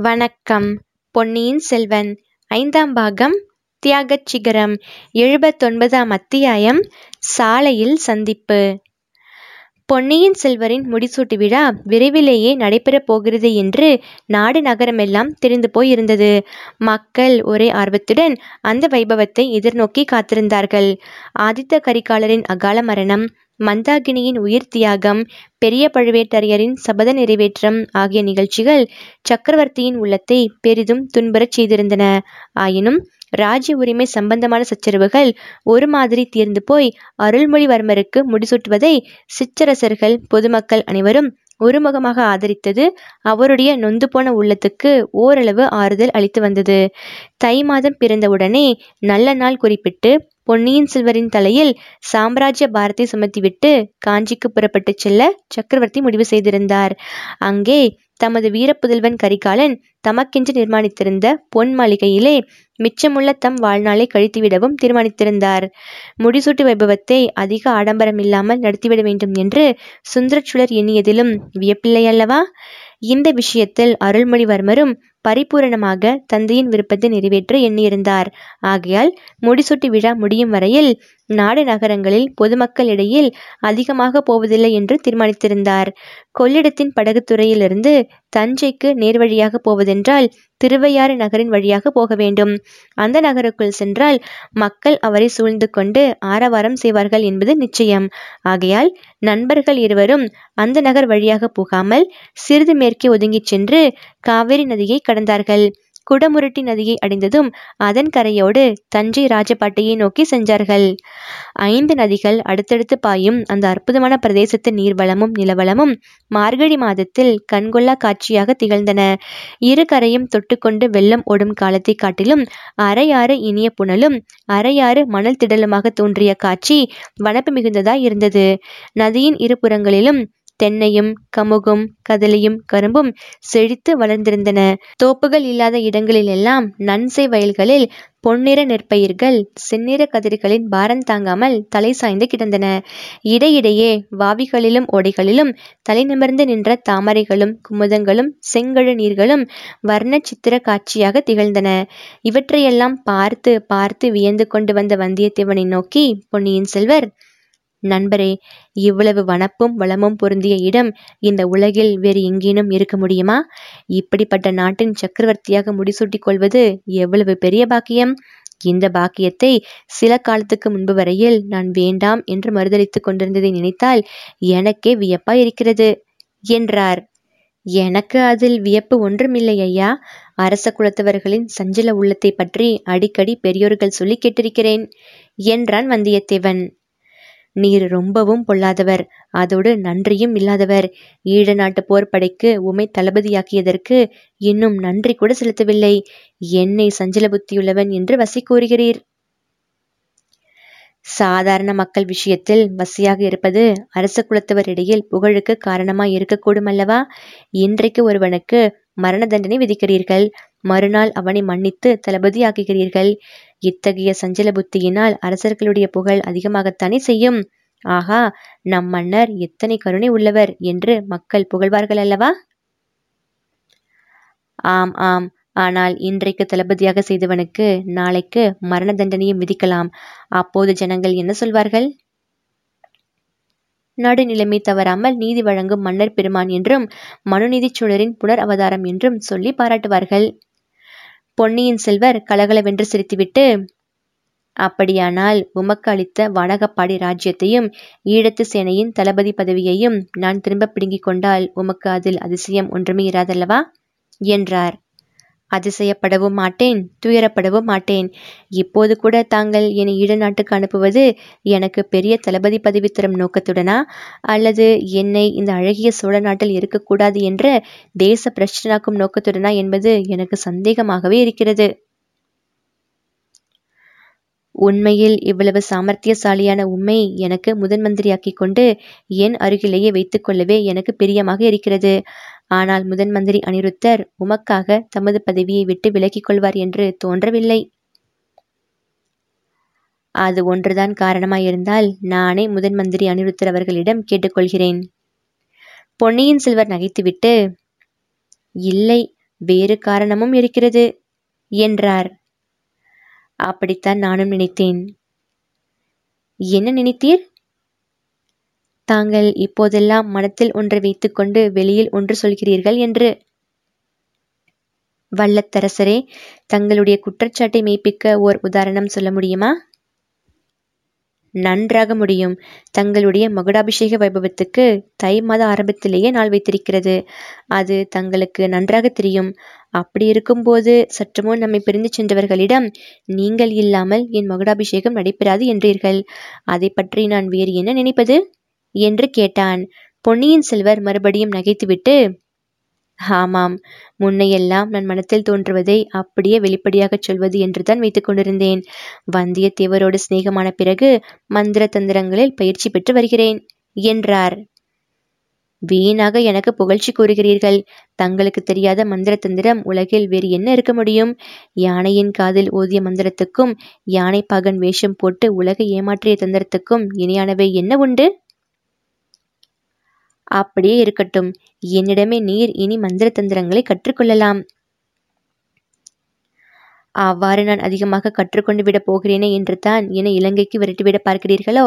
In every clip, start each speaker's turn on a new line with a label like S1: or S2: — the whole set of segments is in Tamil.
S1: வணக்கம். பொன்னியின் செல்வன் ஐந்தாம் பாகம் தியாகச் சிகரம் எழுபத்தொன்பதாம் அத்தியாயம் சாலையில் சந்திப்பு. பொன்னியின் செல்வரின் முடிசூட்டு விழா விரைவிலேயே நடைபெறப் போகிறது என்று நாடு நகரமெல்லாம் தெரிந்து போயிருந்தது. மக்கள் ஒரே ஆர்வத்துடன் அந்த வைபவத்தை எதிர்நோக்கி காத்திருந்தார்கள். ஆதித்த கரிகாலரின் அகால மரணம் மந்தாகினியின் உயிர் தியாகம் பெரிய பழுவேட்டரையரின் சபத நிறைவேற்றம் ஆகிய நிகழ்ச்சிகள் சக்கரவர்த்தியின் உள்ளத்தை பெரிதும் துன்புறச் செய்திருந்தன. ஆயினும் ராஜ்ய உரிமை சம்பந்தமான சச்சரவுகள் ஒரு மாதிரி தீர்ந்து போய் அருள்மொழிவர்மருக்கு முடிசூட்டுவதை சிற்றரசர்கள் பொதுமக்கள் அனைவரும் ஒருமுகமாக ஆதரித்தது அவருடைய நொந்து போன உள்ளத்துக்கு ஓரளவு ஆறுதல் அளித்து வந்தது. தை மாதம் பிறந்தவுடனே நல்ல நாள் குறிப்பிட்டு பொன்னியின் செல்வரின் தலையில் சாம்ராஜ்ய பாரத்தை சுமத்திவிட்டு காஞ்சிக்கு புறப்பட்டு செல்ல சக்கரவர்த்தி முடிவு செய்திருந்தார். அங்கே தமது வீரப்புதல்வன் கரிகாலன் தமக்கென்று நிர்மாணித்திருந்த பொன் மாளிகையிலே மிச்சமுள்ள தம் வாழ்நாளை கழித்துவிடவும் தீர்மானித்திருந்தார். முடிசூட்டு வைபவத்தை அதிக ஆடம்பரம் இல்லாமல் நடத்திவிட வேண்டும் என்று சுந்தரச்சுழர் எண்ணியதிலும் வியப்பில்லையல்லவா? இந்த விஷயத்தில் அருள்மொழிவர்மரும் பரிபூரணமாக தந்தையின் விருப்பத்தை நிறைவேற்ற எண்ணியிருந்தார். ஆகையால் முடிசூட்டு விழா முடியும் வரையில் நாடு நகரங்களில் பொதுமக்களிடையில் அதிகமாக போவதில்லை என்று தீர்மானித்திருந்தார். கொள்ளிடத்தின் படகுத்துறையிலிருந்து தஞ்சைக்கு நேர்வழியாக போவதென்றால் திருவையாறு நகரின் வழியாக போக வேண்டும். அந்த நகருக்குள் சென்றால் மக்கள் அவரை சூழ்ந்து கொண்டு ஆரவாரம் செய்வார்கள் என்பது நிச்சயம். ஆகையால் நண்பர்கள் இருவரும் அந்த நகர் வழியாக போகாமல் சிறிது மேற்கே ஒதுங்கிச் சென்று காவிரி நதியை கடந்தார்கள் குடமுருட்டி நதியை அடைந்ததும் அதன் கரையோடு தஞ்சை ராஜபாட்டையை நோக்கி சென்றார்கள். ஐந்து நதிகள் அடுத்தடுத்து பாயும் அந்த அற்புதமான பிரதேசத்தின் நீர்வளமும் நிலவளமும் மார்கழி மாதத்தில் கண்கொள்ளா காட்சியாக திகழ்ந்தன. இரு கரையும் தொட்டுக்கொண்டு வெள்ளம் ஓடும் காலத்தை காட்டிலும் அரையாறு இனிய புனலும் அரையாறு மணல் திடலுமாக தோன்றிய காட்சி வனப்பு மிகுந்ததாய் இருந்தது. நதியின் இருபுறங்களிலும் தென்னையும் கமுகும் கதலியும் கரும்பும் செழித்து வளர்ந்திருந்தன. தோப்புகள் இல்லாத இடங்களிலெல்லாம் நன்சை வயல்களில் பொன்னிற நெற்பயிர்கள் செந்நிற கதிர்களின் பாரம் தாங்காமல் தலை சாய்ந்து கிடந்தன. இடையிடையே வாவிகளிலும் ஓடைகளிலும் தலை நிமிர்ந்து நின்ற தாமரைகளும் குமுதங்களும் செங்கழு நீர்களும் வர்ண சித்திர காட்சியாக திகழ்ந்தன. இவற்றையெல்லாம் பார்த்து பார்த்து வியந்து கொண்டு வந்த வந்தியத்தேவனை நோக்கி பொன்னியின் செல்வர் நண்பரே இவ்வளவு வனப்பும் வளமும் பொருந்திய இடம் இந்த உலகில் வேறு எங்கேனும் இருக்க முடியுமா? இப்படிப்பட்ட நாட்டின் சக்கரவர்த்தியாக முடிசூட்டிக் கொள்வது எவ்வளவு பெரிய பாக்கியம்? இந்த பாக்கியத்தை சில காலத்துக்கு முன்பு வரையில் நான் வேண்டாம் என்று மறுதளித்துக் கொண்டிருந்ததை நினைத்தால் எனக்கே வியப்பா இருக்கிறது என்றார். எனக்கு அதில் வியப்பு ஒன்றுமில்லை ஐயா. அரச குலத்தவர்களின் சஞ்சல உள்ளத்தை பற்றி அடிக்கடி பெரியோர்கள் சொல்லி கேட்டிருக்கிறேன் என்றான் வந்தியத்தேவன். நீர் ரொம்பவும் பொல்லாதவர். அதோடு நன்றியும் இல்லாதவர். ஈழ நாட்டு போர்ப்படைக்கு உமை தளபதியாக்கியதற்கு இன்னும் நன்றி கூட செலுத்தவில்லை. என்னை சஞ்சல புத்தியுள்ளவன் என்று வசி கூறுகிறீர் சாதாரண மக்கள் விஷயத்தில் வசியாக இருப்பது அரச குலத்தவரிடையில் புகழுக்கு காரணமாய் இருக்கக்கூடும் அல்லவா இன்றைக்கு ஒருவனுக்கு மரண தண்டனை விதிக்கிறீர்கள். மறுநாள் அவனை மன்னித்து தளபதி ஆக்குகிறீர்கள் இத்தகைய சஞ்சல புத்தியினால் அரசர்களுடைய புகழ் அதிகமாகத்தானே செய்யும்? ஆகா நம் மன்னர் எத்தனை கருணை உள்ளவர் என்று மக்கள் புகழ்வார்கள் அல்லவா? ஆம் ஆம். ஆனால் இன்றைக்கு தளபதியாக செய்தவனுக்கு நாளைக்கு மரண தண்டனையும் விதிக்கலாம். அப்போது ஜனங்கள் என்ன சொல்வார்கள்? நடுநிலைமை தவறாமல் நீதி வழங்கும் மன்னர் பெருமான் என்றும் மனுநீதிச் சோழரின் புனர் அவதாரம் என்றும் சொல்லி பாராட்டுவார்கள். பொன்னியின் செல்வர் கலகலவென்று சிரித்துவிட்டு அப்படியானால் உமக்கு அளித்த வடகப்பாடி ராஜ்யத்தையும் ஈழத்து சேனையின் தளபதி பதவியையும் நான் திரும்ப பிடுங்கிக் கொண்டால் உமக்கு அதில் அதிசயம் ஒன்றுமே இராதல்லவா? என்றார். அதிசயப்படவும் மாட்டேன் துயரப்படவும் மாட்டேன். இப்போது கூட தாங்கள் என்னை ஈழ நாட்டுக்கு அனுப்புவது எனக்கு பெரிய தளபதி பதவி தரும் நோக்கத்துடனா? அல்லது என்னை இந்த அழகிய சோழ நாட்டில் இருக்கக்கூடாது என்ற தேச பிரச்சனாக்கும் நோக்கத்துடனா என்பது எனக்கு சந்தேகமாகவே இருக்கிறது. உண்மையில் இவ்வளவு சாமர்த்தியசாலியான உண்மை எனக்கு முதன் மந்திரியாக்கிக் கொண்டு என் அருகிலேயே வைத்துக் கொள்ளவே எனக்கு பிரியமாக இருக்கிறது. ஆனால் முதன் மந்திரி அனிருத்தர் உமக்காக தமது பதவியை விட்டு விலக்கிக் கொள்வார் என்று தோன்றவில்லை. அது ஒன்றுதான் காரணமாயிருந்தால் நானே முதன் மந்திரி அனிருத்தர் அவர்களிடம் கேட்டுக்கொள்கிறேன். பொன்னியின் செல்வர் நகைத்துவிட்டு இல்லை வேறு காரணமும் இருக்கிறது என்றார். அப்படித்தான் நானும் நினைத்தேன். என்ன நினைத்தீர்? தாங்கள் இப்போதெல்லாம் மனத்தில் ஒன்றை வைத்துக்கொண்டு வெளியில் ஒன்று சொல்கிறீர்கள் என்று. வல்லத்தரசரே தங்களுடைய குற்றச்சாட்டை மெய்ப்பிக்க ஓர் உதாரணம் சொல்ல முடியுமா? நன்றாக முடியும். தங்களுடைய மகுடாபிஷேக வைபவத்துக்கு தை மாத ஆரம்பத்திலேயே நாள் வைத்திருக்கிறது. அது தங்களுக்கு நன்றாக தெரியும். அப்படி இருக்கும்போது சற்றுமுன் நம்மை பிரிந்து சென்றவர்களிடம் நீங்கள் இல்லாமல் என் மகுடாபிஷேகம் நடைபெறாது என்றீர்கள். அதை பற்றி நான் வேறு என்ன நினைப்பது? என்று கேட்டான். பொன்னியின் செல்வர் மறுபடியும் நகைத்துவிட்டு ஆமாம் முன்னையெல்லாம் நான் மனத்தில் தோன்றுவதை அப்படியே வெளிப்படையாகச் சொல்வது என்றுதான் வைத்துக் கொண்டிருந்தேன். வந்தியத்தேவரோடு சிநேகமான பிறகு மந்திர தந்திரங்களில் பயிற்சி பெற்று வருகிறேன் என்றார். வீணாக எனக்கு புகழ்ச்சி கூறுகிறீர்கள். தங்களுக்கு தெரியாத மந்திர தந்திரம் உலகில் வேறு என்ன இருக்க முடியும்? யானையின் காதில் ஓதிய மந்திரத்துக்கும் யானை பாகன் வேஷம் போட்டு உலகை ஏமாற்றிய தந்திரத்துக்கும் இணையானவை என்ன உண்டு? அப்படியே இருக்கட்டும். என்னிடமே நீர் இனி மந்திர தந்திரங்களை கற்றுக்கொள்ளலாம். அவ்வாறு நான் அதிகமாக கற்றுக்கொண்டு விடப் போகிறேனே என்று தான் என்னை இலங்கைக்கு விரட்டிவிட பார்க்கிறீர்களோ?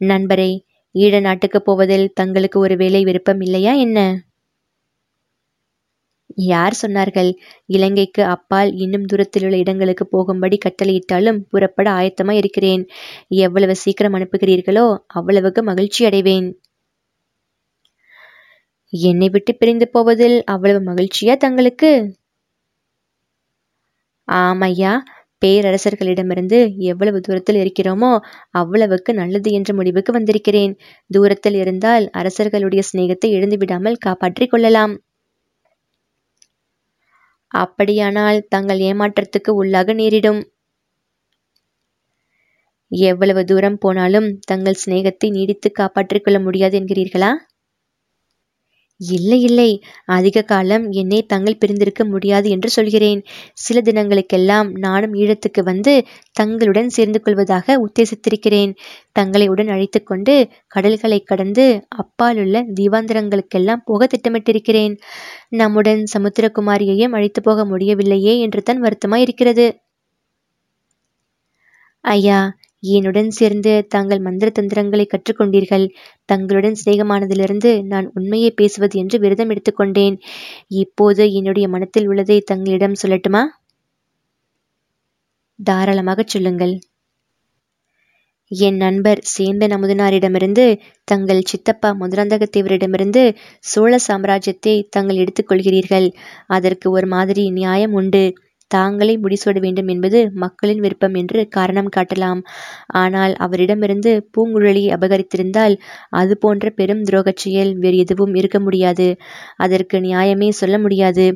S1: நண்பரே ஈழ நாட்டுக்கு போவதில் தங்களுக்கு ஒரு வேலை விருப்பம் இல்லையா என்ன? யார் சொன்னார்கள் இலங்கைக்கு அப்பால் இன்னும் தூரத்தில் உள்ள இடங்களுக்கு போகும்படி கட்டளையிட்டாலும் புறப்பட ஆயத்தமாய் இருக்கிறேன். எவ்வளவு சீக்கிரம் அனுப்புகிறீர்களோ அவ்வளவுக்கு மகிழ்ச்சி அடைவேன் என்னை விட்டு பிரிந்து போவதில் அவ்வளவு மகிழ்ச்சியா தங்களுக்கு? ஆமையா பேரரசர்களிடமிருந்து எவ்வளவு தூரத்தில் இருக்கிறோமோ அவ்வளவுக்கு நல்லது என்ற முடிவுக்கு வந்திருக்கிறேன். தூரத்தில் இருந்தால் அரசர்களுடைய சிநேகத்தை இழந்து விடாமல் காப்பாற்றிக் கொள்ளலாம். அப்படியானால் தங்கள் ஏமாற்றத்துக்கு உள்ளாக நேரிடும். எவ்வளவு தூரம் போனாலும் தங்கள் சிநேகத்தை நீடித்து காப்பாற்றிக் கொள்ள முடியாது என்கிறீர்களா? இல்லை இல்லை. அதிக காலம் என்னை தங்கள் பிரிந்திருக்க முடியாது என்று சொல்கிறேன். சில தினங்களுக்கெல்லாம் நானும் ஈழத்துக்கு வந்து தங்களுடன் சேர்ந்து கொள்வதாக உத்தேசித்திருக்கிறேன். தங்களை உடன் அழைத்து கொண்டு கடல்களை கடந்து அப்பாலுள்ள தீவாந்திரங்களுக்கெல்லாம் போக திட்டமிட்டிருக்கிறேன். நம்முடன் சமுத்திரகுமாரியையும் அழைத்து போக முடியவில்லையே என்று தான் வருத்தமாய் இருக்கிறது ஐயா என்னுடன் சேர்ந்து தாங்கள் மந்திர தந்திரங்களை கற்றுக்கொண்டீர்கள். தங்களுடன் சிநேகமானதிலிருந்து நான் உண்மையை பேசுவது என்று விரதம் எடுத்துக்கொண்டேன் இப்போது என்னுடைய மனத்தில் உள்ளதை தங்களிடம் சொல்லட்டுமா? தாராளமாக சொல்லுங்கள். என் நண்பர் சேந்தன் அமுதனாரிடமிருந்து தங்கள் சித்தப்பா மதுராந்தகத்தேவரிடமிருந்து சோழ சாம்ராஜ்யத்தை தாங்கள் எடுத்துக்கொள்கிறீர்கள் அதற்கு ஒரு மாதிரி நியாயம் உண்டு. தாங்களே முடிசூட வேண்டும் என்பது மக்களின் விருப்பம் என்று காரணம் காட்டலாம். ஆனால் அவரிடமிருந்து பூங்குழலியை அபகரித்திருந்தால் அது போன்ற பெரும் துரோகச் செயல் வேறு எதுவும் இருக்க முடியாது. அதற்கு நியாயமே சொல்ல முடியாது.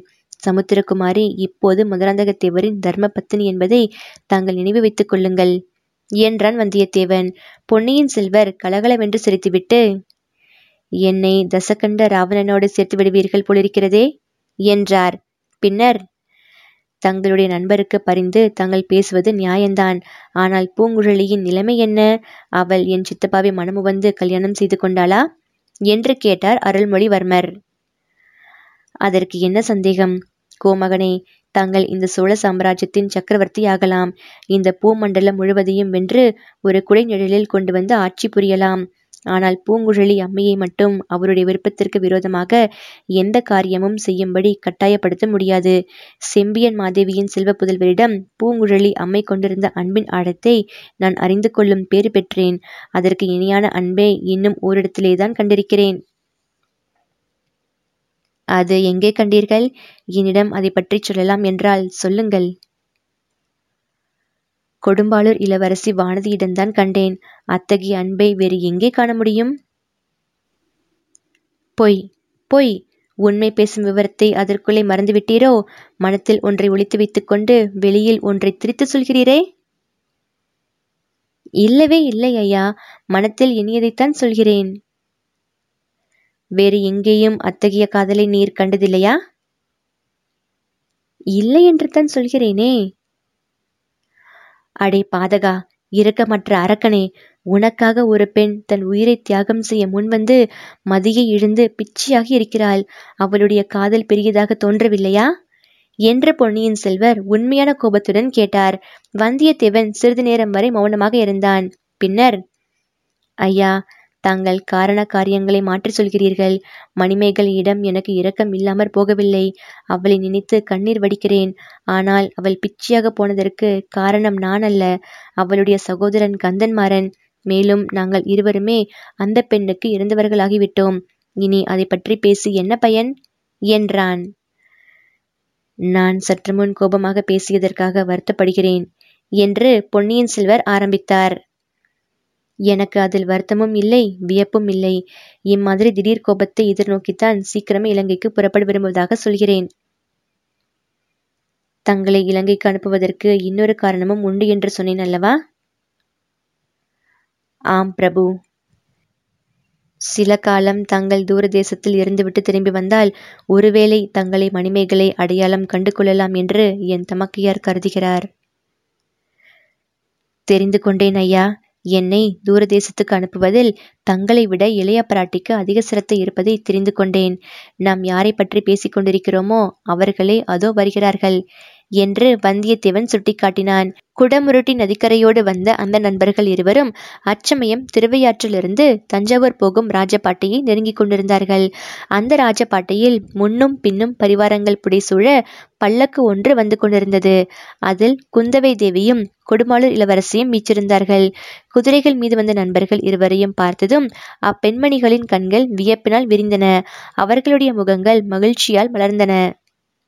S1: சமுத்திரகுமாரி இப்போது மதுராந்தகத்தேவரின் தர்ம பத்தினி என்பதை தாங்கள் நினைவு வைத்துக் கொள்ளுங்கள். என்றான் வந்தியத்தேவன். பொன்னியின் செல்வர் கலகலவென்று சிரித்துவிட்டு என்னை தசகண்ட ராவணனோடு சேர்த்து விடுவீர்கள் போலிருக்கிறதே என்றார். பின்னர் தங்களுடைய நண்பருக்கு பரிந்து தாங்கள் பேசுவது நியாயந்தான். ஆனால் பூங்குழலியின் நிலைமை என்ன? அவள் என் சித்தப்பாவை மனமு வந்து கல்யாணம் செய்து கொண்டாளா? என்று கேட்டார் அருள்மொழிவர்மர். அதற்கு என்ன சந்தேகம்? கோமகனே தாங்கள் இந்த சோழ சாம்ராஜ்யத்தின் சக்கரவர்த்தி ஆகலாம். இந்த பூமண்டலம் முழுவதையும் வென்று ஒரு குடைநிழலில் கொண்டு வந்து ஆட்சி புரியலாம். ஆனால் பூங்குழலி அம்மையை மட்டும் அவருடைய விருப்பத்திற்கு விரோதமாக எந்த காரியமும் செய்யும்படி கட்டாயப்படுத்த முடியாது. செம்பியன் மாதேவியின் செல்வ புதல்வரிடம் பூங்குழலி அம்மை கொண்டிருந்த அன்பின் ஆழத்தை நான் அறிந்து கொள்ளும் பேறு பெற்றேன். அதற்கு இணையான அன்பை இன்னும் ஓரிடத்திலேதான் கண்டிருக்கிறேன். அது எங்கே கண்டீர்கள்? என்னிடம் அதை பற்றி சொல்லலாம் என்றால் சொல்லுங்கள். கொடும்பாளூர் இளவரசி வானதியிடம்தான் கண்டேன். அத்தகைய அன்பை வேறு எங்கே காண முடியும்? பொய் பொய். உண்மை பேசும் விவரத்தை அதற்குள்ளே மறந்துவிட்டீரோ? மனத்தில் ஒன்றை ஒழித்து வைத்துக்கொண்டு வெளியில் ஒன்றை திரித்து சொல்கிறீரே? இல்லவே இல்லை ஐயா. மனத்தில் எண்ணியதைத்தான் சொல்கிறேன். வேறு எங்கேயும் அத்தகைய காதலை நீர் கண்டதில்லையா? இல்லை என்று தான் சொல்கிறேனே. அடே பாதகா இரக்கமற்ற அரக்கனே உனக்காக ஒரு பெண் தன் உயிரை தியாகம் செய்ய முன்வந்து மதியை இழுந்து பிச்சையாகி இருக்கிறாள். அவளுடைய காதல் பெரியதாக தோன்றவில்லையா? என்று பொன்னியின் செல்வர் உண்மையான கோபத்துடன் கேட்டார். வந்தியத்தேவன் சிறிது நேரம் வரை மௌனமாக இருந்தான். பின்னர் ஐயா தாங்கள் காரண காரியங்களை மாற்றி சொல்கிறீர்கள். மணிமேகலையிடம் எனக்கு இரக்கம் இல்லாமற் போகவில்லை. அவளை நினைத்து கண்ணீர் வடிக்கிறேன். ஆனால் அவள் பிச்சையாகப் போனதற்கு காரணம் நான் அல்ல. அவளுடைய சகோதரன் கந்தன்மாறன். மேலும் நாங்கள் இருவருமே அந்த பெண்ணுக்கு இறந்தவர்களாகிவிட்டோம். இனி அதை பற்றி பேசி என்ன பயன்? என்றான். நான் சற்று முன் கோபமாக பேசியதற்காக வருத்தப்படுகிறேன் என்று பொன்னியின் செல்வர் ஆரம்பித்தார். எனக்கு அதில் வருத்தமும் இல்லை வியப்பும் இல்லை. இம்மாதிரி திடீர் கோபத்தை எதிர்நோக்கித்தான் சீக்கிரமே இலங்கைக்கு புறப்பட விரும்புவதாக சொல்கிறேன். தங்களை இலங்கைக்கு அனுப்புவதற்கு இன்னொரு காரணமும் உண்டு என்று சொன்னேன் அல்லவா? ஆம் பிரபு. சில காலம் தங்கள் தூர தேசத்தில் இருந்துவிட்டு திரும்பி வந்தால் ஒருவேளை தங்களை மணிமேகலை அடையாளம் கண்டு கொள்ளலாம் என்று என் தமக்கையார் கருதுகிறார். தெரிந்து கொண்டேன் ஐயா. என்னை தூரதேசத்துக்கு அனுப்புவதில் தங்களை விட இளைய பிராட்டிக்கு அதிக சிரத்தை இருப்பதை தெரிந்து கொண்டேன். நாம் யாரை பற்றி பேசிக் கொண்டிருக்கிறோமோ அவர்களே அதோ வருகிறார்கள். என்று வந்தியத்தேவன் சுட்டிக்காட்டினான். குடமுருட்டி நதிக்கரையோடு வந்த அந்த நண்பர்கள் இருவரும் அச்சமயம் திருவையாற்றிலிருந்து தஞ்சாவூர் போகும் ராஜபாட்டையை நெருங்கிக் கொண்டிருந்தார்கள். அந்த ராஜபாட்டையில் முன்னும் பின்னும் பரிவாரங்கள் புடைசூழ பல்லக்கு ஒன்று வந்து கொண்டிருந்தது. அதில் குந்தவை தேவியும் கொடுமாளூர் இளவரசியும் மீச்சிருந்தார்கள் குதிரைகள் மீது வந்த நண்பர்கள் இருவரையும் பார்த்ததும் அப்பெண்மணிகளின் கண்கள் வியப்பினால் விரிந்தன. அவர்களுடைய முகங்கள் மகிழ்ச்சியால் மலர்ந்தன.